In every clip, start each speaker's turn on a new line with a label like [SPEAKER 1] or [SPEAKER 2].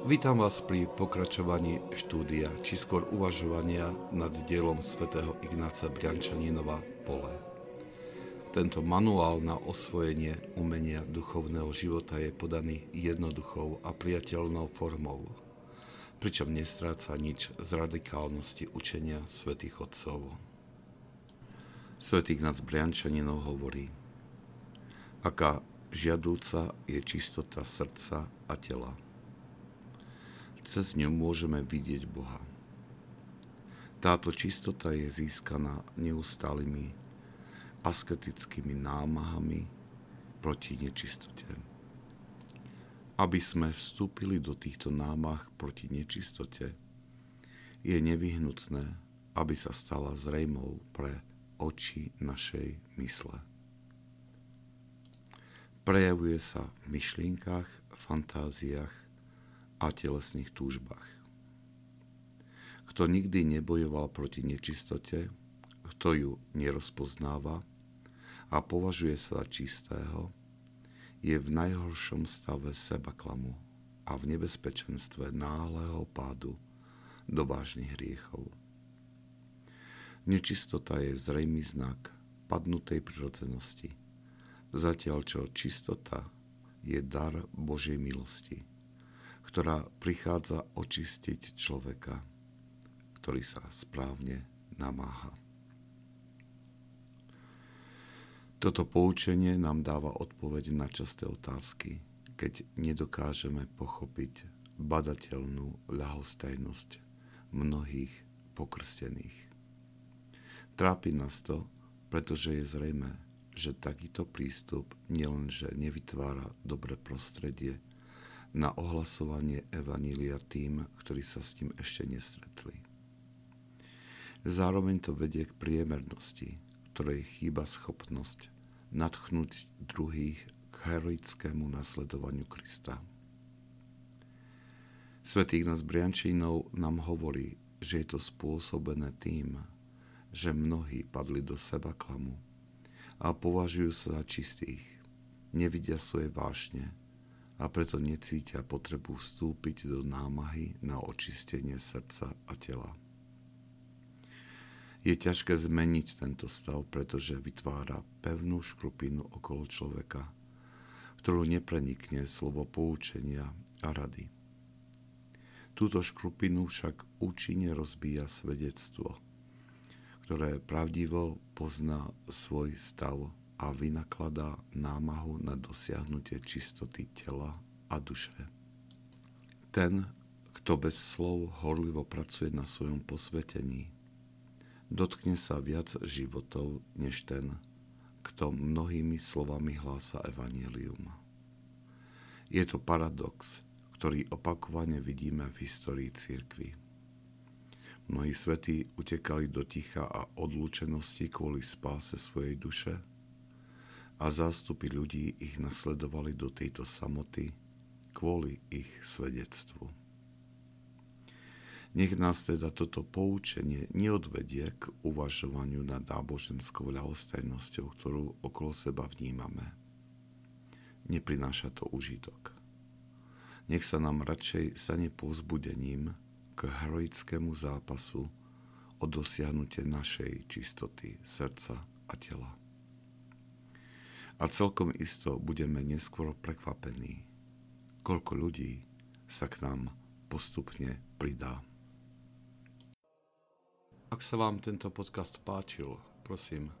[SPEAKER 1] Vítam vás pri pokračovaní štúdia, či skôr uvažovania nad dielom svätého Ignáca Briančaninova Pole. Tento manuál na osvojenie umenia duchovného života je podaný jednoduchou a priateľnou formou, pričom nestráca nič z radikálnosti učenia svätých Otcov. Svetý Ignác Briančaninov hovorí, aká žiadúca je čistota srdca a tela cez ňu môžeme vidieť Boha. Táto čistota je získaná neustálými asketickými námahami proti nečistote. Aby sme vstúpili do týchto námah proti nečistote, je nevyhnutné, aby sa stala zrejmou pre oči našej mysle. Prejavuje sa v myšlienkach, fantáziách, a telesných túžbách. Kto nikdy nebojoval proti nečistote, kto ju nerozpoznáva a považuje sa za čistého, je v najhoršom stave seba klamu a v nebezpečenstve náhleho pádu do vážnych hriechov. Nečistota je zrejmý znak padnutej prirodzenosti, zatiaľ čo čistota je dar Božej milosti ktorá prichádza očistiť človeka, ktorý sa správne namáha. Toto poučenie nám dáva odpoveď na časté otázky, keď nedokážeme pochopiť badateľnú ľahostajnosť mnohých pokrstených. Trápi nás to, pretože je zrejme, že takýto prístup nielenže nevytvára dobré prostredie, na ohlasovanie Evanília tým, ktorí sa s tým ešte nestretli. Zároveň to vedie k priemernosti, ktorej chýba schopnosť nadchnúť druhých k heroickému nasledovaniu Krista. Svetý Ignác Briančínov nám hovorí, že je to spôsobené tým, že mnohí padli do seba klamu a považujú sa za čistých, nevidia svoje vášne a preto necítia potrebu vstúpiť do námahy na očistenie srdca a tela. Je ťažké zmeniť tento stav, pretože vytvára pevnú škrupinu okolo človeka, ktorú neprenikne slovo poučenia a rady. Túto škrupinu však účinne rozbíja svedectvo, ktoré pravdivo pozná svoj stav a vynakladá námahu na dosiahnutie čistoty tela a duše. Ten, kto bez slov horlivo pracuje na svojom posvetení, dotkne sa viac životov než ten, kto mnohými slovami hlása evanelium. Je to paradox, ktorý opakovane vidíme v histórii cirkvi. Mnohí svätí utekali do ticha a odlúčenosti kvôli spáse svojej duše – a zástupy ľudí ich nasledovali do tejto samoty kvôli ich svedectvu. Nech nás teda toto poučenie neodvedie k uvažovaniu nad náboženskou ľahostajnosťou, ktorú okolo seba vnímame. Neprináša to užitok. Nech sa nám radšej stane povzbudením k heroickému zápasu o dosiahnutie našej čistoty srdca a tela a celkom isto budeme neskôr prekvapení, koľko ľudí sa k nám postupne pridá. Ak sa vám tento podcast páčil, prosím,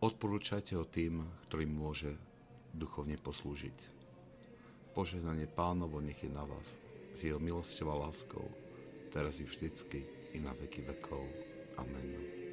[SPEAKER 1] odporúčajte ho tým, ktorým môže duchovne poslúžiť. Požehnanie pánovo nech je na vás, s jeho milosťou a láskou, teraz i vždycky, i na veky vekov. Amen.